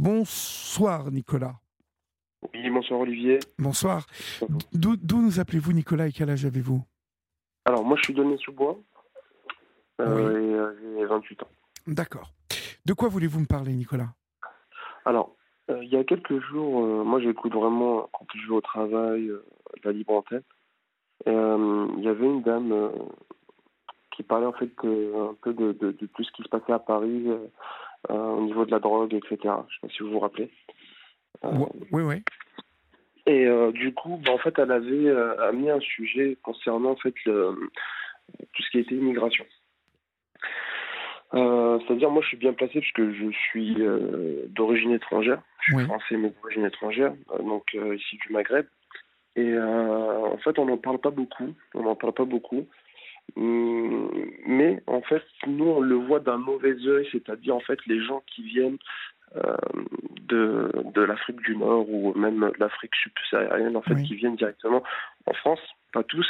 Bonsoir Nicolas. Oui, bonsoir Olivier. Bonsoir. D'où nous appelez-vous Nicolas et quel âge avez-vous? Alors moi je suis donné sous bois euh, et j'ai 28 ans. D'accord. De quoi voulez-vous me parler Nicolas? Alors, euh, il y a quelques jours, euh, moi j'écoute vraiment quand je vais au travail, la libre antenne. Il y avait une dame qui parlait en fait un peu de, de, tout ce qui se passait à Paris au niveau de la drogue, etc. Je ne sais pas si vous vous rappelez. oui, oui. Et du coup, bah, en fait, elle avait amené un sujet concernant en fait le, tout ce qui était immigration. Euh, c'est-à-dire, moi, je suis bien placé puisque je suis euh, d'origine étrangère. Je suis français, mais d'origine étrangère, euh, donc ici du Maghreb. Et en fait, on n'en parle pas beaucoup. On n'en parle pas beaucoup. Hum, mais en fait, nous, on le voit d'un mauvais œil, c'est-à-dire en fait les gens qui viennent de, de l'Afrique du Nord ou même l'Afrique subsaharienne, en fait, qui viennent directement en France, pas tous,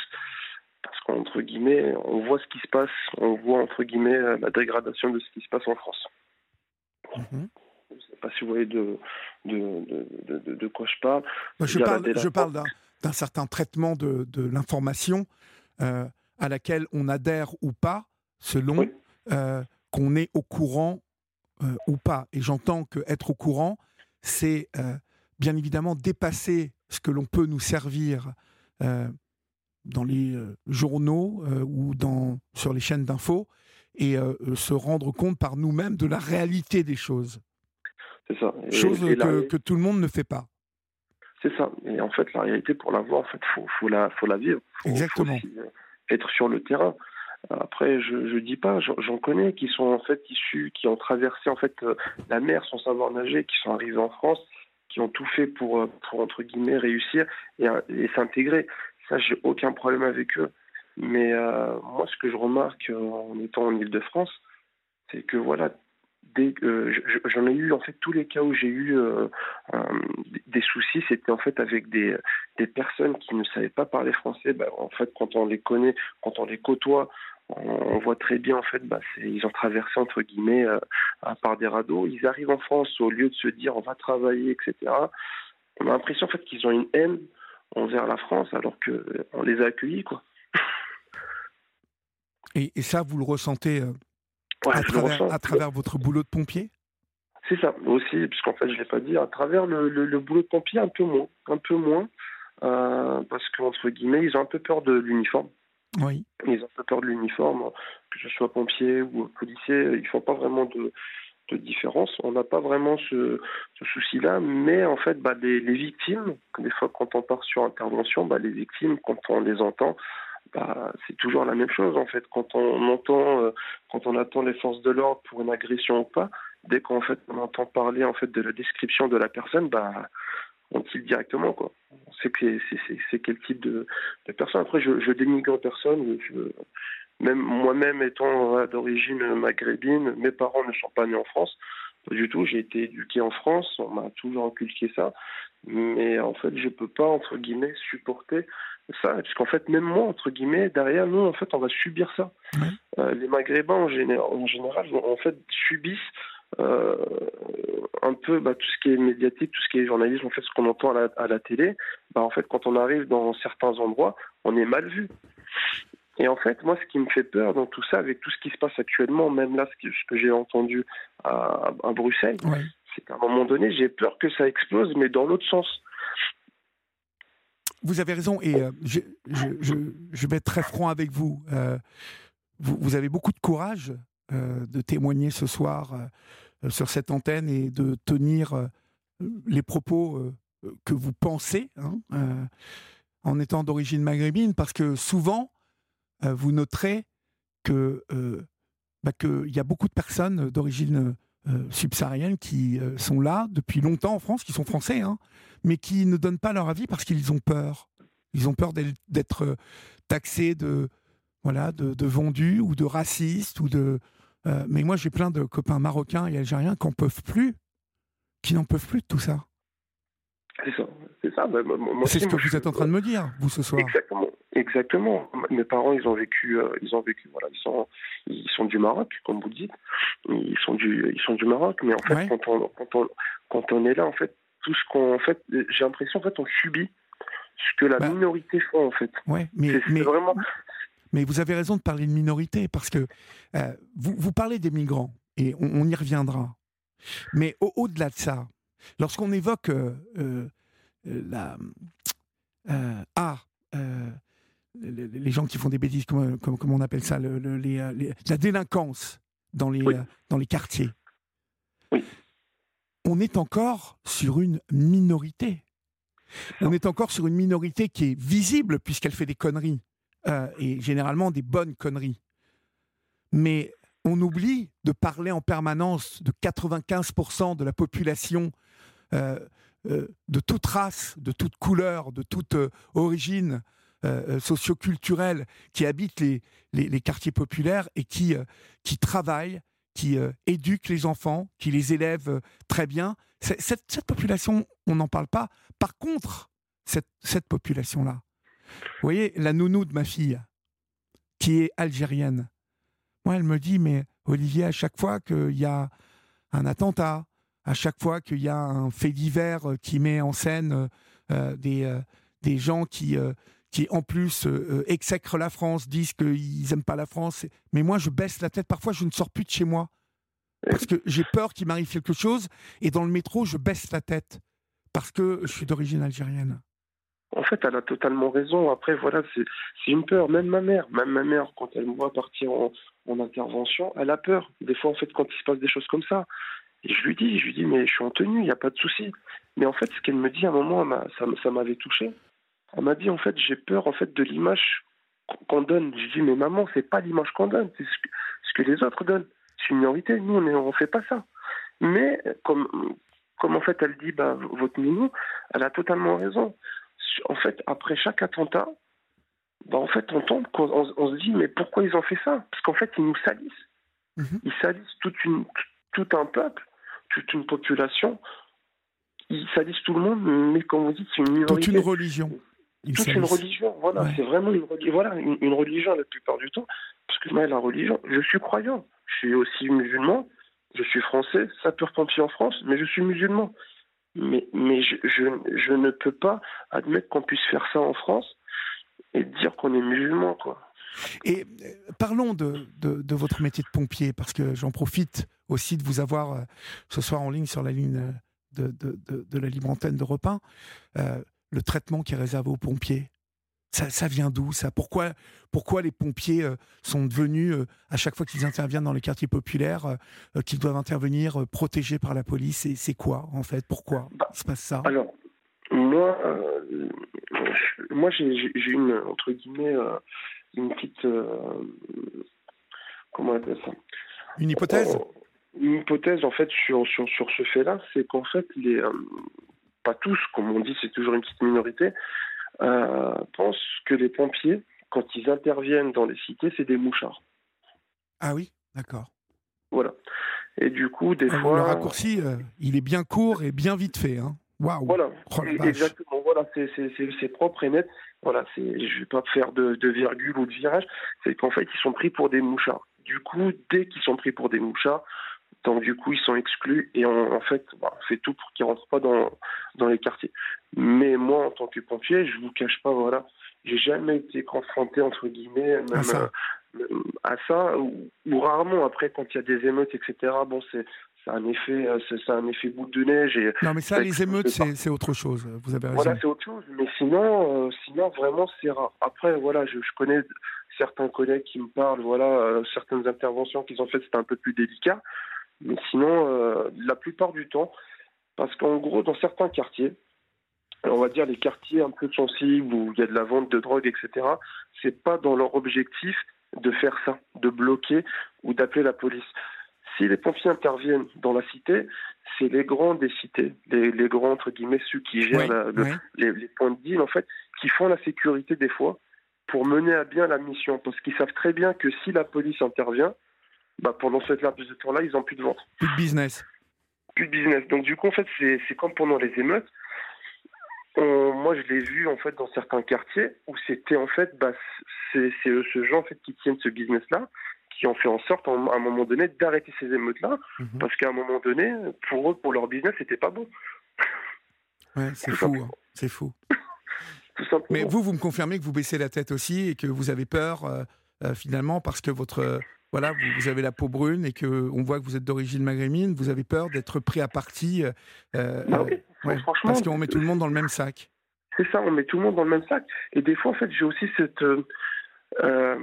parce qu'entre guillemets, on voit ce qui se passe, on voit entre guillemets euh, la dégradation de ce qui se passe en France. Mhm. Je ne sais pas si vous voyez de, de, de, de, quoi je parle. je, parle je parle d'un certain traitement de, l'information euh, à laquelle on adhère ou pas, selon euh, qu'on est au courant ou pas. Et j'entends que être au courant, c'est bien évidemment dépasser ce que l'on peut nous servir dans les euh, journaux euh, ou dans, sur les chaînes d'infos et euh, se rendre compte par nous-mêmes de la réalité des choses. C'est ça. Chose que, que, tout le monde ne fait pas. C'est ça. Et en fait, la réalité, pour la voir, en fait, faut, faut la, faut la vivre. Exactement. Être sur le terrain. Après, je, je dis pas, j'en connais qui sont en fait issus, qui ont traversé en fait la mer sans savoir nager, qui sont arrivés en France, qui ont tout fait pour, pour entre guillemets réussir et, et s'intégrer. Ça, j'ai aucun problème avec eux. Mais euh, moi, ce que je remarque euh, en étant en Ile-de-France, c'est que voilà, euh, j'en ai eu en fait tous les cas où j'ai eu des soucis, c'était en fait avec des, des personnes qui ne savaient pas parler français. Bah, en fait, quand on les connaît, quand on les côtoie, on, voit très bien en fait, bah, ils ont traversé entre guillemets par des radeaux. Ils arrivent en France au lieu de se dire on va travailler, etc. On a l'impression en fait qu'ils ont une haine envers la France alors qu'on les a accueillis. Quoi. Et, ça, vous le ressentez à, travers, à, travers, votre boulot de pompier? C'est ça aussi, puisqu'en fait, je ne l'ai pas dit, à travers le, le, boulot de pompier, un peu moins. Un peu moins, euh, parce qu'entre guillemets, ils ont un peu peur de l'uniforme. Oui. Ils ont un peu peur de l'uniforme, que ce soit pompier ou policier, ils ne font pas vraiment de, de différence. On n'a pas vraiment ce, souci-là, mais en fait, bah, les, victimes, des fois quand on part sur intervention, bah, les victimes, quand on les entend, bah, c'est toujours la même chose en fait. Quand on entend, euh, quand on attend les forces de l'ordre pour une agression ou pas, dès qu'en fait on entend parler en fait de la description de la personne, bah on tire directement quoi. On sait que c'est quel type de, personne. Après, je, dénigre personne. Même moi-même étant d'origine maghrébine, mes parents ne sont pas nés en France. Pas du tout. J'ai été éduqué en France. On m'a toujours inculqué ça. Mais en fait, je peux pas entre guillemets supporter ça, puisqu'en fait, même moi entre guillemets, derrière nous, en fait, on va subir ça. Euh, les Maghrébins en, en, général, en fait, subissent euh, un peu bah, tout ce qui est médiatique, tout ce qui est journalisme, en fait, ce qu'on entend à la, à la télé. Bah, en fait, quand on arrive dans certains endroits, on est mal vu. Et en fait, moi, ce qui me fait peur dans tout ça, avec tout ce qui se passe actuellement, même là, ce que, j'ai entendu à, Bruxelles, c'est qu'à un moment donné, j'ai peur que ça explose, mais dans l'autre sens. Vous avez raison, et euh, je, vais être très franc avec vous. Euh, vous, avez beaucoup de courage euh, de témoigner ce soir sur cette antenne et de tenir les propos que vous pensez hein, en étant d'origine maghrébine, parce que souvent, vous noterez que bah, qu'il y a beaucoup de personnes d'origine euh, subsaharienne qui sont là depuis longtemps en France, qui sont français, hein, mais qui ne donnent pas leur avis parce qu'ils ont peur. Ils ont peur d'être taxés de voilà de, vendus ou de racistes ou de. mais moi, j'ai plein de copains marocains et algériens qui n'en peuvent plus, qui n'en peuvent plus de tout ça. C'est ça, c'est ça. c'est ce que vous êtes en train de me dire, vous ce soir. Exactement. Exactement. Mes parents, ils ont vécu, euh, ils ont vécu, voilà, ils sont, ils sont du Maroc, comme vous dites. Ils sont du, ils sont du Maroc. Mais en fait, quand, on, quand, on, quand on est là, en fait, tout ce qu'on, en fait, j'ai l'impression, en fait, on subit ce que la bah. minorité fait, en fait. Ouais, mais, mais vraiment. Mais vous avez raison de parler de minorité parce que euh, vous, vous parlez des migrants et on, y reviendra. Mais au-delà de ça, lorsqu'on évoque euh, la ah les, gens qui font des bêtises, comme, comme, on appelle ça, le, la délinquance dans les, dans les quartiers. On est encore sur une minorité. On est encore sur une minorité qui est visible puisqu'elle fait des conneries, euh, et généralement des bonnes conneries. Mais on oublie de parler en permanence de 95% de la population euh, euh, de toute race, de toute couleur, de toute origine, euh, euh, socioculturels qui habitent les, les, quartiers populaires et qui, euh, qui travaillent, qui éduquent les enfants, qui les élèvent très bien. Cette, cette, population, on n'en parle pas. Par contre, cette, cette population-là, vous voyez, la nounou de ma fille, qui est algérienne, moi, elle me dit, mais Olivier, à chaque fois qu'il y a un attentat, à chaque fois qu'il y a un fait divers qui met en scène des, des gens qui, qui en plus euh, euh, exècrent la France, disent qu'ils n'aiment pas la France. Mais moi, je baisse la tête. Parfois, je ne sors plus de chez moi parce que j'ai peur qu'il m'arrive quelque chose. Et dans le métro, je baisse la tête parce que je suis d'origine algérienne. En fait, elle a totalement raison. Après, voilà, c'est une peur. Même ma mère, même ma mère, quand elle me voit partir en, intervention, elle a peur. Des fois, en fait, quand il se passe des choses comme ça. Je lui dis, je lui dis, mais je suis en tenue, il n'y a pas de souci. Mais en fait, ce qu'elle me dit à un moment, ça m'avait touché. Elle m'a dit en fait j'ai peur en fait de l'image qu'on donne. J'ai dit mais maman c'est pas l'image qu'on donne, c'est ce que, les autres donnent. C'est une minorité, nous on ne fait pas ça. Mais comme comme en fait elle dit bah votre minou, elle a totalement raison. En fait après chaque attentat, bah en fait on tombe, on, on, se dit mais pourquoi ils ont fait ça? Parce qu'en fait ils nous salissent. Mhm. Ils salissent toute une tout un peuple, toute une population. Ils salissent tout le monde, mais comme vous dites, c'est une minorité. Toute une religion toute une religion. Voilà, c'est vraiment une, voilà, une, religion la plupart du temps. Parce que moi, la religion, je suis croyant. Je suis aussi musulman. Je suis français, sapeur-pompier en France, mais je suis musulman. Mais, mais je, je, ne peux pas admettre qu'on puisse faire ça en France et dire qu'on est musulman, quoi. Et euh, parlons de, de, votre métier de pompier, parce que j'en profite aussi de vous avoir euh, ce soir en ligne sur la ligne de, de la libre antenne de Repin. Euh, le traitement qui est réservé aux pompiers? Ça, vient d'où ça? Pourquoi, pourquoi les pompiers euh, sont devenus, euh, à chaque fois qu'ils interviennent dans les quartiers populaires, euh, qu'ils doivent intervenir protégés par la police? Et c'est quoi, en fait? Pourquoi bah, il se passe ça? Alors, moi, moi j'ai une, entre guillemets, une petite. comment on appelle ça? Une hypothèse? Une hypothèse, en fait, sur, sur, sur ce fait-là, c'est qu'en fait, les pas tous, comme on dit, c'est toujours une petite minorité, euh, pensent que les pompiers, quand ils interviennent dans les cités, c'est des mouchards. Ah oui, d'accord. Voilà. Et du coup, des ah, fois. Le raccourci, euh, il est bien court et bien vite fait. Hein. Waouh. Voilà. Oh, exactement. Voilà, c'est propre et net. Voilà, je ne vais pas faire de, de, virgule ou de virage. C'est qu'en fait, ils sont pris pour des mouchards. Du coup, dès qu'ils sont pris pour des mouchards, donc du coup, ils sont exclus et on, en fait, bah, on fait tout pour qu'ils rentrent pas dans dans les quartiers. Mais moi, en tant que pompier, je vous cache pas, voilà, j'ai jamais été confronté entre guillemets même, à ça, euh, à ça ou, rarement. Après, quand il y a des émeutes, etc. Bon, c'est un effet, euh, c'est un effet boule de neige. Et non, mais ça, les émeutes, c'est autre chose. Vous avez raison. Voilà, c'est autre chose. Mais sinon, euh, sinon vraiment, c'est rare. Après, voilà, je, je, connais certains collègues qui me parlent, voilà, certaines interventions qu'ils ont faites, c'était un peu plus délicat. Mais sinon, euh, la plupart du temps, parce qu'en gros, dans certains quartiers, on va dire les quartiers un peu sensibles où il y a de la vente de drogue, etc., c'est pas dans leur objectif de faire ça, de bloquer ou d'appeler la police. Si les pompiers interviennent dans la cité, c'est les grands des cités, les, les, grands entre guillemets ceux qui gèrent Les, les, points de deal en fait, qui font la sécurité des fois pour mener à bien la mission, parce qu'ils savent très bien que si la police intervient, bah, pendant cette laps de temps-là, ils n'ont plus de vente. Plus de business. Plus de business. Donc du coup, en fait, c'est comme pendant les émeutes. moi, je l'ai vu en fait dans certains quartiers où c'était en fait, bah, c'est ce gens en fait qui tiennent ce business-là, qui ont fait en sorte à un moment donné d'arrêter ces émeutes-là, mhm. parce qu'à un moment donné, pour eux, pour leur business, c'était pas bon. Ouais, c'est fou, hein. c'est fou. Mais vous, vous me confirmez que vous baissez la tête aussi et que vous avez peur euh, euh, finalement parce que votre voilà, vous, avez la peau brune et que on voit que vous êtes d'origine maghrébine, vous avez peur d'être pris à partie. Euh, bah parce qu'on met tout le monde dans le même sac. C'est ça, on met tout le monde dans le même sac. Et des fois, en fait, j'ai aussi cette euh,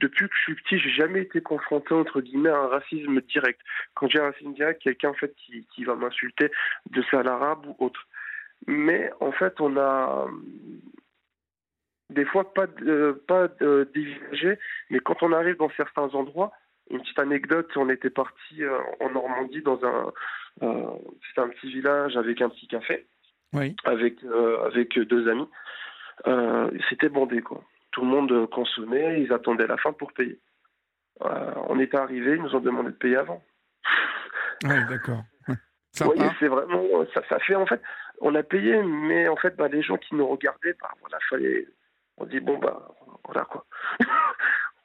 depuis que je suis petit, j'ai jamais été confronté entre guillemets à un racisme direct. Quand j'ai un racisme direct, quelqu'un en fait qui, qui va m'insulter de ça à l'arabe ou autre. Mais en fait, on a des fois pas de, pas mais quand on arrive dans certains endroits, une petite anecdote, on était parti euh, en Normandie dans un euh, c'était un petit village avec un petit café, oui. avec avec deux amis. c'était bandé quoi. Tout le monde consommait, ils attendaient la fin pour payer. Euh, on est arrivé, ils nous ont demandé de payer avant. Oui, d'accord. Vous voyez, c'est vraiment, ça, ça fait en fait, on a payé, mais en fait, bah, les gens qui nous regardaient, bah, voilà, fallait, on dit bon bah, voilà quoi.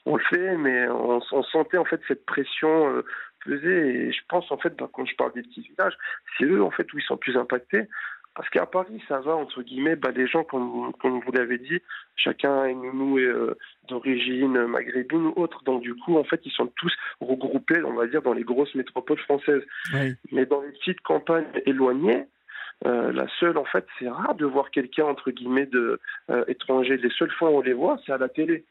on le fait, mais on, sentait en fait cette pression euh, peser. Et je pense en fait, bah, quand je parle des petits villages, c'est eux en fait où ils sont plus impactés parce qu'à Paris, ça va, entre guillemets, bah, les gens, comme, comme vous l'avez dit, chacun est nous euh, d'origine maghrébine ou autre. Donc, du coup, en fait, ils sont tous regroupés, on va dire, dans les grosses métropoles françaises. Mais dans les petites campagnes éloignées, euh, la seule, en fait, c'est rare de voir quelqu'un, entre guillemets, de, euh, étranger. Les seules fois où on les voit, c'est à la télé.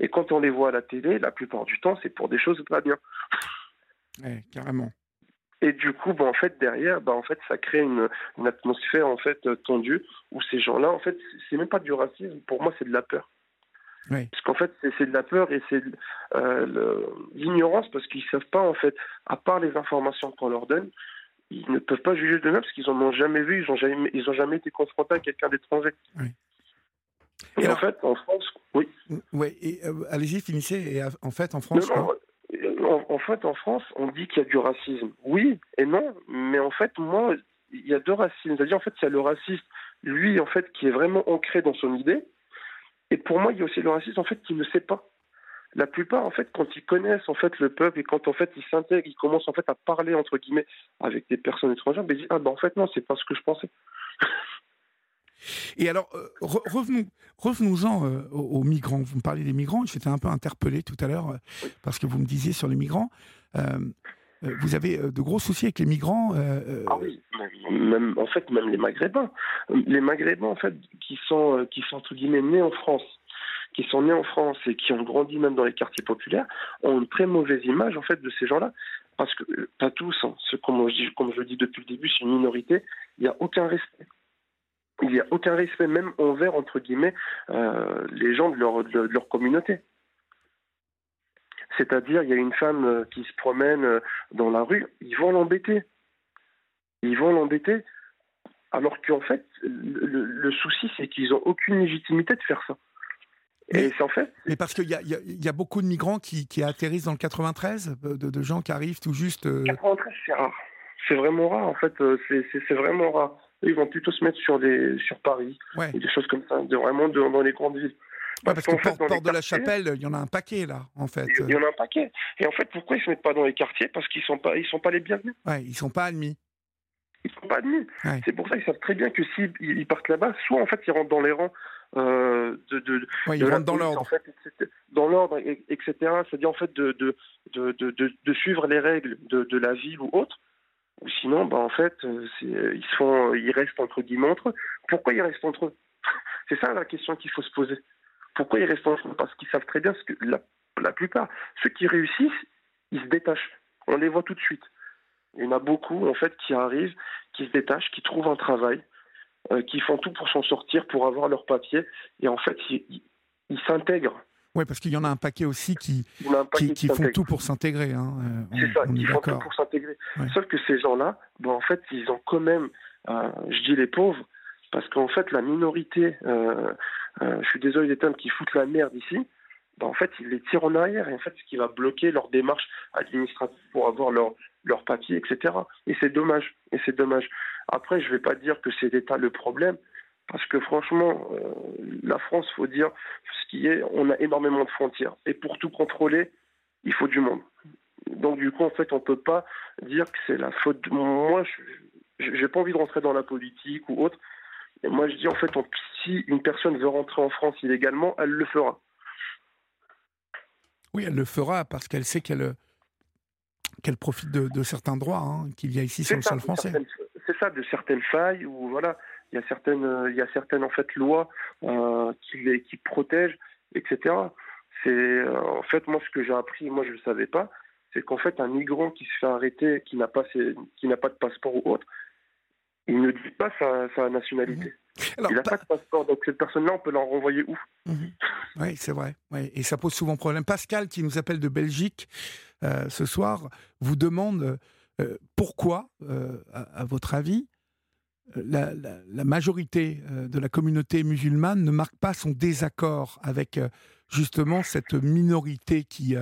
Et quand on les voit à la télé, la plupart du temps, c'est pour des choses pas bien. Oui, carrément. Et du coup, bah, en fait, derrière, bah, en fait, ça crée une, une atmosphère en fait tendue où ces gens-là, en fait, c'est même pas du racisme. Pour moi, c'est de la peur. Oui. Parce qu'en fait, c'est de la peur et c'est euh, l'ignorance parce qu'ils savent pas, en fait, à part les informations qu'on leur donne, ils ne peuvent pas juger d'eux-mêmes parce qu'ils en ont jamais vu, ils ont jamais, ils ont jamais été confrontés à quelqu'un d'étranger. Oui. Et, en fait, en France, oui. Oui, et euh, allez-y, finissez. Et en fait, en France. Non, en, fait, en France, on dit qu'il y a du racisme. Oui et non, mais en fait, moi, il y a deux racismes. C'est-à-dire, en fait, il y a le raciste, lui, en fait, qui est vraiment ancré dans son idée. Et pour moi, il y a aussi le raciste, en fait, qui ne sait pas. La plupart, en fait, quand ils connaissent en fait le peuple et quand en fait ils s'intègrent, ils commencent en fait à parler entre guillemets avec des personnes étrangères, ben, ils disent ah ben en fait non, c'est pas ce que je pensais. Et alors, euh, revenons, revenons-en euh, aux, migrants. Vous me parlez des migrants, j'étais un peu interpellé tout à l'heure euh, parce que vous me disiez sur les migrants. vous avez de gros soucis avec les migrants Ah oui, même, en fait, même les Maghrébins. Les Maghrébins, en fait, qui sont, qui sont entre guillemets nés en France, qui sont nés en France et qui ont grandi même dans les quartiers populaires, ont une très mauvaise image, en fait, de ces gens-là. Parce que, pas tous, hein, comme, je, comme je le dis depuis le début, c'est une minorité, il n'y a aucun respect il n'y a aucun respect même envers, entre guillemets, euh, les gens de leur, communauté. C'est-à-dire, il y a une femme euh, qui se promène euh, dans la rue, ils vont l'embêter. Ils vont l'embêter, alors qu'en fait, le, souci, c'est qu'ils n'ont aucune légitimité de faire ça. Et c'est en fait. Mais parce qu'il y, y, y a, beaucoup de migrants qui, qui, atterrissent dans le 93, de, de gens qui arrivent tout juste. 93, c'est rare. C'est vraiment rare, en fait. C'est vraiment rare ils vont plutôt se mettre sur, des, sur Paris, ou des choses comme ça, de, vraiment dans les grandes villes. Parce, que fait, Porte de la Chapelle, il y en a un paquet là, en fait. Il y en a un paquet. Et en fait, pourquoi ils se mettent pas dans les quartiers? Parce qu'ils sont pas, ils sont pas les bienvenus. Ouais, ils sont pas admis. Ils sont pas admis. C'est pour ça qu'ils savent très bien que s'ils ils partent là-bas, soit en fait ils rentrent dans les rangs euh, de, de, ils rentrent dans l'ordre. En fait, dans l'ordre, etc. C'est-à-dire en fait de, de, de, suivre les règles de, la ville ou autre. Ou sinon, bah, en fait, euh, euh, ils, sont, ils restent entre guillemets entre eux. Pourquoi ils restent entre eux? C'est ça la question qu'il faut se poser. Pourquoi ils restent entre eux? Parce qu'ils savent très bien ce que la, la plupart, ceux qui réussissent, ils se détachent. On les voit tout de suite. Il y en a beaucoup, en fait, qui arrivent, qui se détachent, qui trouvent un travail, euh, qui font tout pour s'en sortir, pour avoir leur papier, et en fait, ils s'intègrent oui, parce qu'il y en a un paquet aussi qui, qui, font tout pour s'intégrer. Hein. Euh, c'est ça, qui font tout pour s'intégrer. Sauf que ces gens-là, bon, en fait, ils ont quand même, euh, je dis les pauvres, parce qu'en fait, la minorité, je suis désolé des termes, qui foutent la merde ici, ben, en fait, ils les tirent en arrière, et en fait, ce qui va bloquer leur démarche administrative pour avoir leur, leur papier, etc. Et c'est dommage, et c'est dommage. Après, je ne vais pas dire que c'est l'État le problème, Parce que franchement, euh, la France, faut dire ce qui est, on a énormément de frontières. Et pour tout contrôler, il faut du monde. Donc du coup, en fait, on peut pas dire que c'est la faute. Moi, je n'ai pas envie de rentrer dans la politique ou autre. Moi, je dis en fait, si une personne veut rentrer en France illégalement, elle le fera. Oui, elle le fera parce qu'elle sait qu'elle qu'elle profite de, certains droits hein, qu'il y a ici sur le sol français. C'est ça, de certaines failles ou voilà, il y a certaines, il y a certaines en fait lois euh, qui qui protègent, etc. C'est euh, en fait moi ce que j'ai appris, moi je ne savais pas, c'est qu'en fait un migrant qui se fait arrêter, qui n'a pas qui n'a pas de passeport ou autre, il ne dit pas sa, nationalité. Mhm. il n'a pas de passeport, donc cette personne-là, on peut la renvoyer où? Mhm. Oui, c'est vrai. Et ça pose souvent problème. Pascal, qui nous appelle de Belgique euh, ce soir, vous demande euh, pourquoi, euh, à, votre avis, la, majorité de la communauté musulmane ne marque pas son désaccord avec justement cette minorité qui,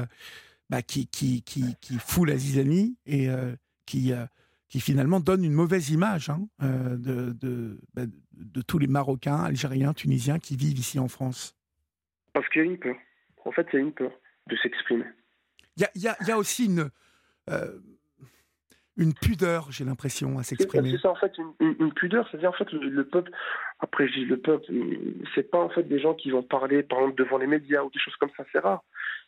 bah, qui, qui, qui, qui, fout la zizanie et qui qui finalement donne une mauvaise image hein, euh, de, de, de, tous les Marocains, Algériens, Tunisiens qui vivent ici en France Parce qu'il y a une peur. En fait, il y a une peur de s'exprimer. Il y a, y a, aussi une, euh, une pudeur, j'ai l'impression, à s'exprimer. C'est ça, en fait, une, pudeur. C'est-à-dire, en fait, le, peuple, après, je dis le peuple, c'est pas en fait des gens qui vont parler, par exemple, devant les médias ou des choses comme ça, c'est rare.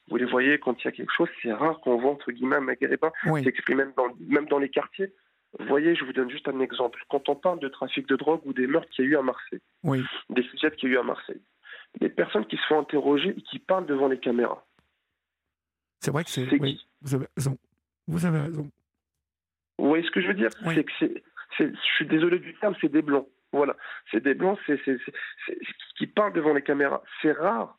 Vous les voyez, quand il y a quelque chose, c'est rare qu'on voit, entre guillemets, un maghrébin s'exprimer même dans, même dans les quartiers. Vous voyez, je vous donne juste un exemple. Quand on parle de trafic de drogue ou des meurtres qu'il y a eu à Marseille, des fusillades qu'il y a eu à Marseille, des personnes qui se font interroger et qui parlent devant les caméras. C'est vrai que c'est. Oui, vous avez raison. Vous avez raison. Vous voyez ce que je veux dire? C'est que c'est. Je suis désolé du terme, c'est des blancs. Voilà. C'est des blancs c'est, qui parlent devant les caméras. C'est rare.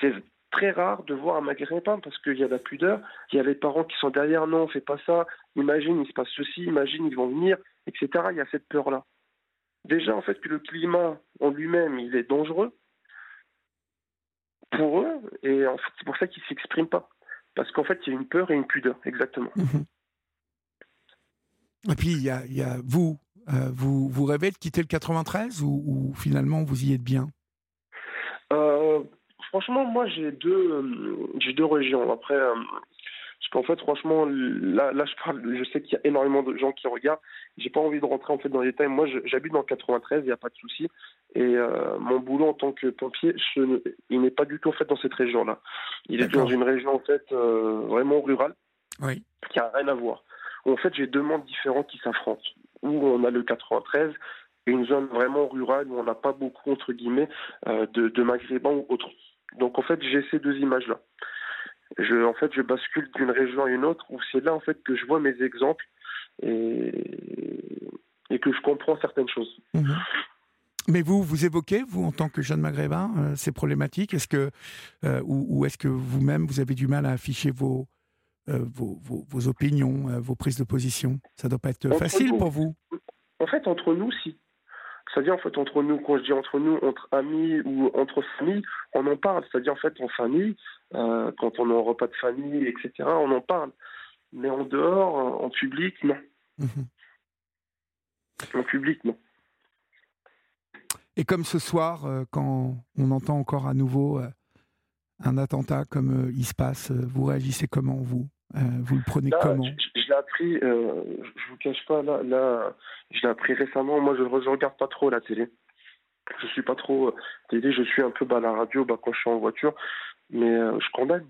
C'est très rare de voir un maghrébin parce qu'il y a la pudeur, il y a les parents qui sont derrière, non, fais pas ça, imagine, il se passe ceci, imagine, ils vont venir, etc. Il y a cette peur-là. Déjà, en fait, que le climat en lui-même, il est dangereux pour eux, et en fait, c'est pour ça qu'ils ne s'expriment pas. Parce qu'en fait, il y a une peur et une pudeur, exactement. Mhm. Et puis, il y a, vous, euh, vous, vous rêvez de quitter le 93 ou, ou finalement vous y êtes bien? Euh, Franchement, moi, j'ai deux, euh, j'ai deux régions. Après, euh, parce qu'en fait, franchement, là, là, je parle, je sais qu'il y a énormément de gens qui regardent. J'ai pas envie de rentrer en fait dans les détails. Moi, j'habite dans le 93, il n'y a pas de souci. Et euh, mon boulot en tant que pompier, il n'est pas du tout en fait dans cette région-là. Il est dans une région en fait vraiment rurale, oui. qui a rien à voir. en fait, j'ai deux mondes différents qui s'affrontent. Où on a le 93 et une zone vraiment rurale où on n'a pas beaucoup entre guillemets de, de maghrébins ou autres. Donc en fait, j'ai ces deux images-là. Je, en fait, je bascule d'une région à une autre où c'est là en fait que je vois mes exemples et, et que je comprends certaines choses. Mhm. Mais vous, vous évoquez, vous, en tant que jeune maghrébin, euh, ces problématiques Est-ce que, euh, ou, est-ce que vous-même, vous avez du mal à afficher vos, euh, vos, vos, opinions, vos prises de position? Ça ne doit pas être facile pour vous En fait, entre nous, si. C'est-à-dire, en fait, entre nous, quand je dis entre nous, entre amis ou entre familles, on en parle. C'est-à-dire, en fait, en famille, euh, quand on est en repas de famille, etc., on en parle. Mais en dehors, en public, non. Mhm. En public, non. Et comme ce soir, euh, quand on entend encore à nouveau euh, un attentat comme il se passe, vous réagissez comment, vous? Vous le prenez comment Je, l'ai appris, je vous cache pas, là, là je l'ai appris récemment. Moi, je ne regarde pas trop la télé. Je suis pas trop euh, télé. Je suis un peu bas à la radio bah, quand je suis en voiture. Mais euh, je condamne.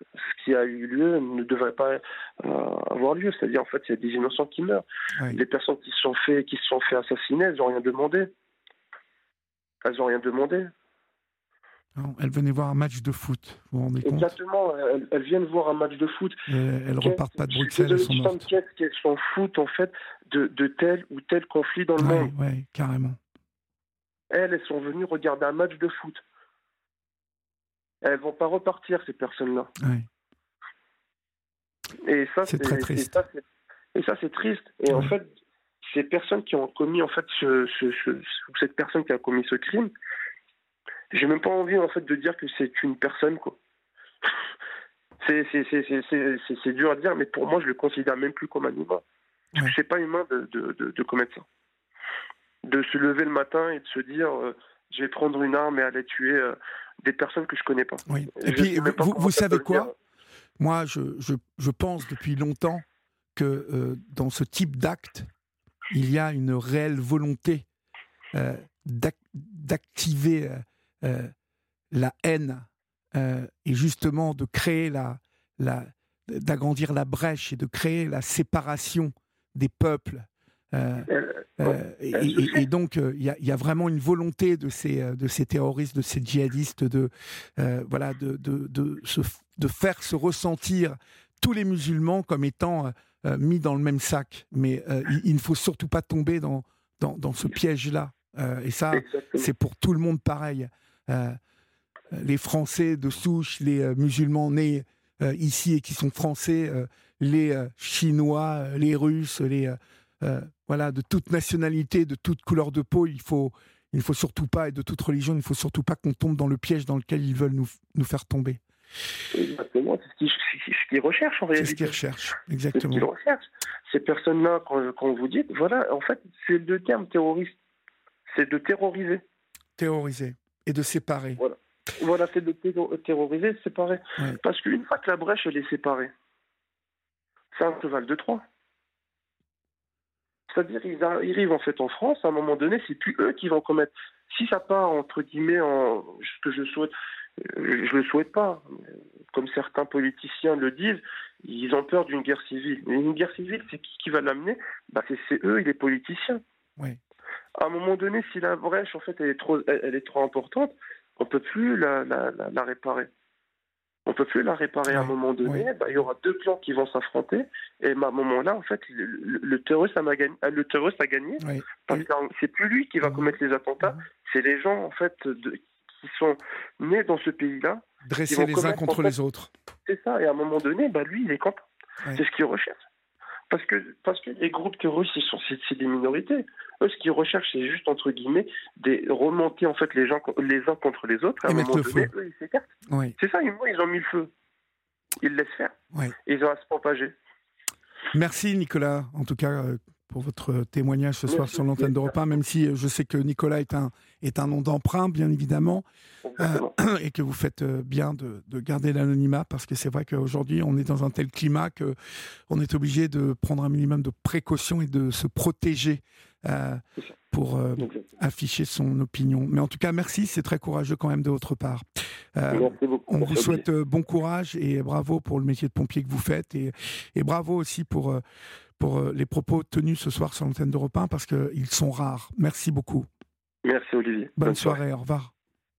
Ce qui a eu lieu ne devrait pas euh, avoir lieu. C'est-à-dire, en fait, il y a des innocents qui meurent. Les personnes qui se sont fait, qui se sont fait assassiner, elles n'ont rien demandé. Elles n'ont rien demandé. Elles venaient voir un match de foot, vous vous rendez compte Exactement, elles, viennent voir un match de foot. elles repartent pas de Bruxelles, elles sont mortes. Qu'elles s'en foutent, en fait, de, de, tel ou tel conflit dans le monde. Oui, carrément. Elles, elles sont venues regarder un match de foot. Elles vont pas repartir, ces personnes-là. Oui. Et ça, c'est très triste. Et ça, c'est triste. Et en fait, ces personnes qui ont commis, en fait, ce, ce, cette personne qui a commis ce crime, j'ai même pas envie, en fait, de dire que c'est une personne, quoi. C'est dur à dire, mais pour moi, je le considère même plus comme un humain. C'est pas humain de, de, de, commettre ça. de se lever le matin et de se dire je vais prendre une arme et aller tuer des personnes que je connais pas. Oui. Et puis, vous, vous savez quoi? Moi, je, je, je, pense depuis longtemps que dans ce type d'acte, il y a une réelle volonté d'activer la haine et justement de créer la, la d'agrandir la brèche et de créer la séparation des peuples. Euh, euh, et, donc, il y, a vraiment une volonté de ces, de ces terroristes, de ces djihadistes, de, voilà, de, de, de, de, faire se ressentir tous les musulmans comme étant mis dans le même sac. Mais il, ne faut surtout pas tomber dans, dans, dans ce piège-là. et ça, c'est pour tout le monde pareil. Les Français de souche, les musulmans nés euh, ici et qui sont français, euh, les euh, Chinois, les Russes, les voilà de toute nationalité, de toute couleur de peau. Il faut il ne faut surtout pas, et de toute religion, il ne faut surtout pas qu'on tombe dans le piège dans lequel ils veulent nous, nous faire tomber. Exactement, c'est ce qu'ils recherchent en réalité. C'est ce qu'ils recherchent, exactement. Ce qu'ils recherchent. Ces personnes-là, quand, quand, vous dites, voilà, en fait, c'est le terme terroriste. C'est de terroriser. Terroriser et de séparer. Voilà. Voilà, c'est de terroriser, séparer. Parce qu'une fois que la brèche, elle est séparée, c'est un cheval de Troie. C'est-à-dire, ils arrivent en fait en France, à un moment donné, c'est plus eux qui vont commettre. Si ça part, entre guillemets, en ce que je souhaite, euh, je le souhaite pas. Comme certains politiciens le disent, ils ont peur d'une guerre civile. Mais une guerre civile, c'est qui qui va l'amener? Bah, C'est eux, les politiciens. Oui. À un moment donné, si la brèche, en fait, elle est trop, elle est trop importante, on peut plus la, la, la, réparer. On peut plus la réparer à un moment donné. Bah, il y aura deux clans qui vont s'affronter. Et à un moment-là, en fait, le, terroriste, a gagné, le terroriste a gagné. Parce que c'est plus lui qui va commettre les attentats. C'est les gens, en fait, de, qui sont nés dans ce pays-là. Dressés les uns contre les autres. C'est ça. Et à un moment donné, bah, lui, il est content. C'est ce qu'il recherche. Parce que, parce que les groupes terroristes, c'est des minorités. Eux, ce qu'ils recherchent, c'est juste, entre guillemets, des remonter en fait les, gens, les uns contre les autres. Et, le. Eux, ils s'écartent. C'est ça, ils ont mis le feu. Ils laissent faire. ils ont à se propager. Merci, Nicolas, en tout cas, euh, pour votre témoignage ce soir sur l'antenne d'Europe 1, même si euh, je sais que Nicolas est un, est un nom d'emprunt, bien évidemment, euh, et que vous faites euh, bien de, garder l'anonymat, parce que c'est vrai qu'aujourd'hui, on est dans un tel climat qu'on est obligé de prendre un minimum de précautions et de se protéger pour afficher son opinion. Mais en tout cas, merci, c'est très courageux quand même de votre part. On vous souhaite bon courage et bravo pour le métier de pompier que vous faites, et, et bravo aussi pour pour euh, les propos tenus ce soir sur l'antenne d'Europe 1 parce qu'ils sont rares. Merci beaucoup. Merci Olivier. Bonne, soirée, au revoir.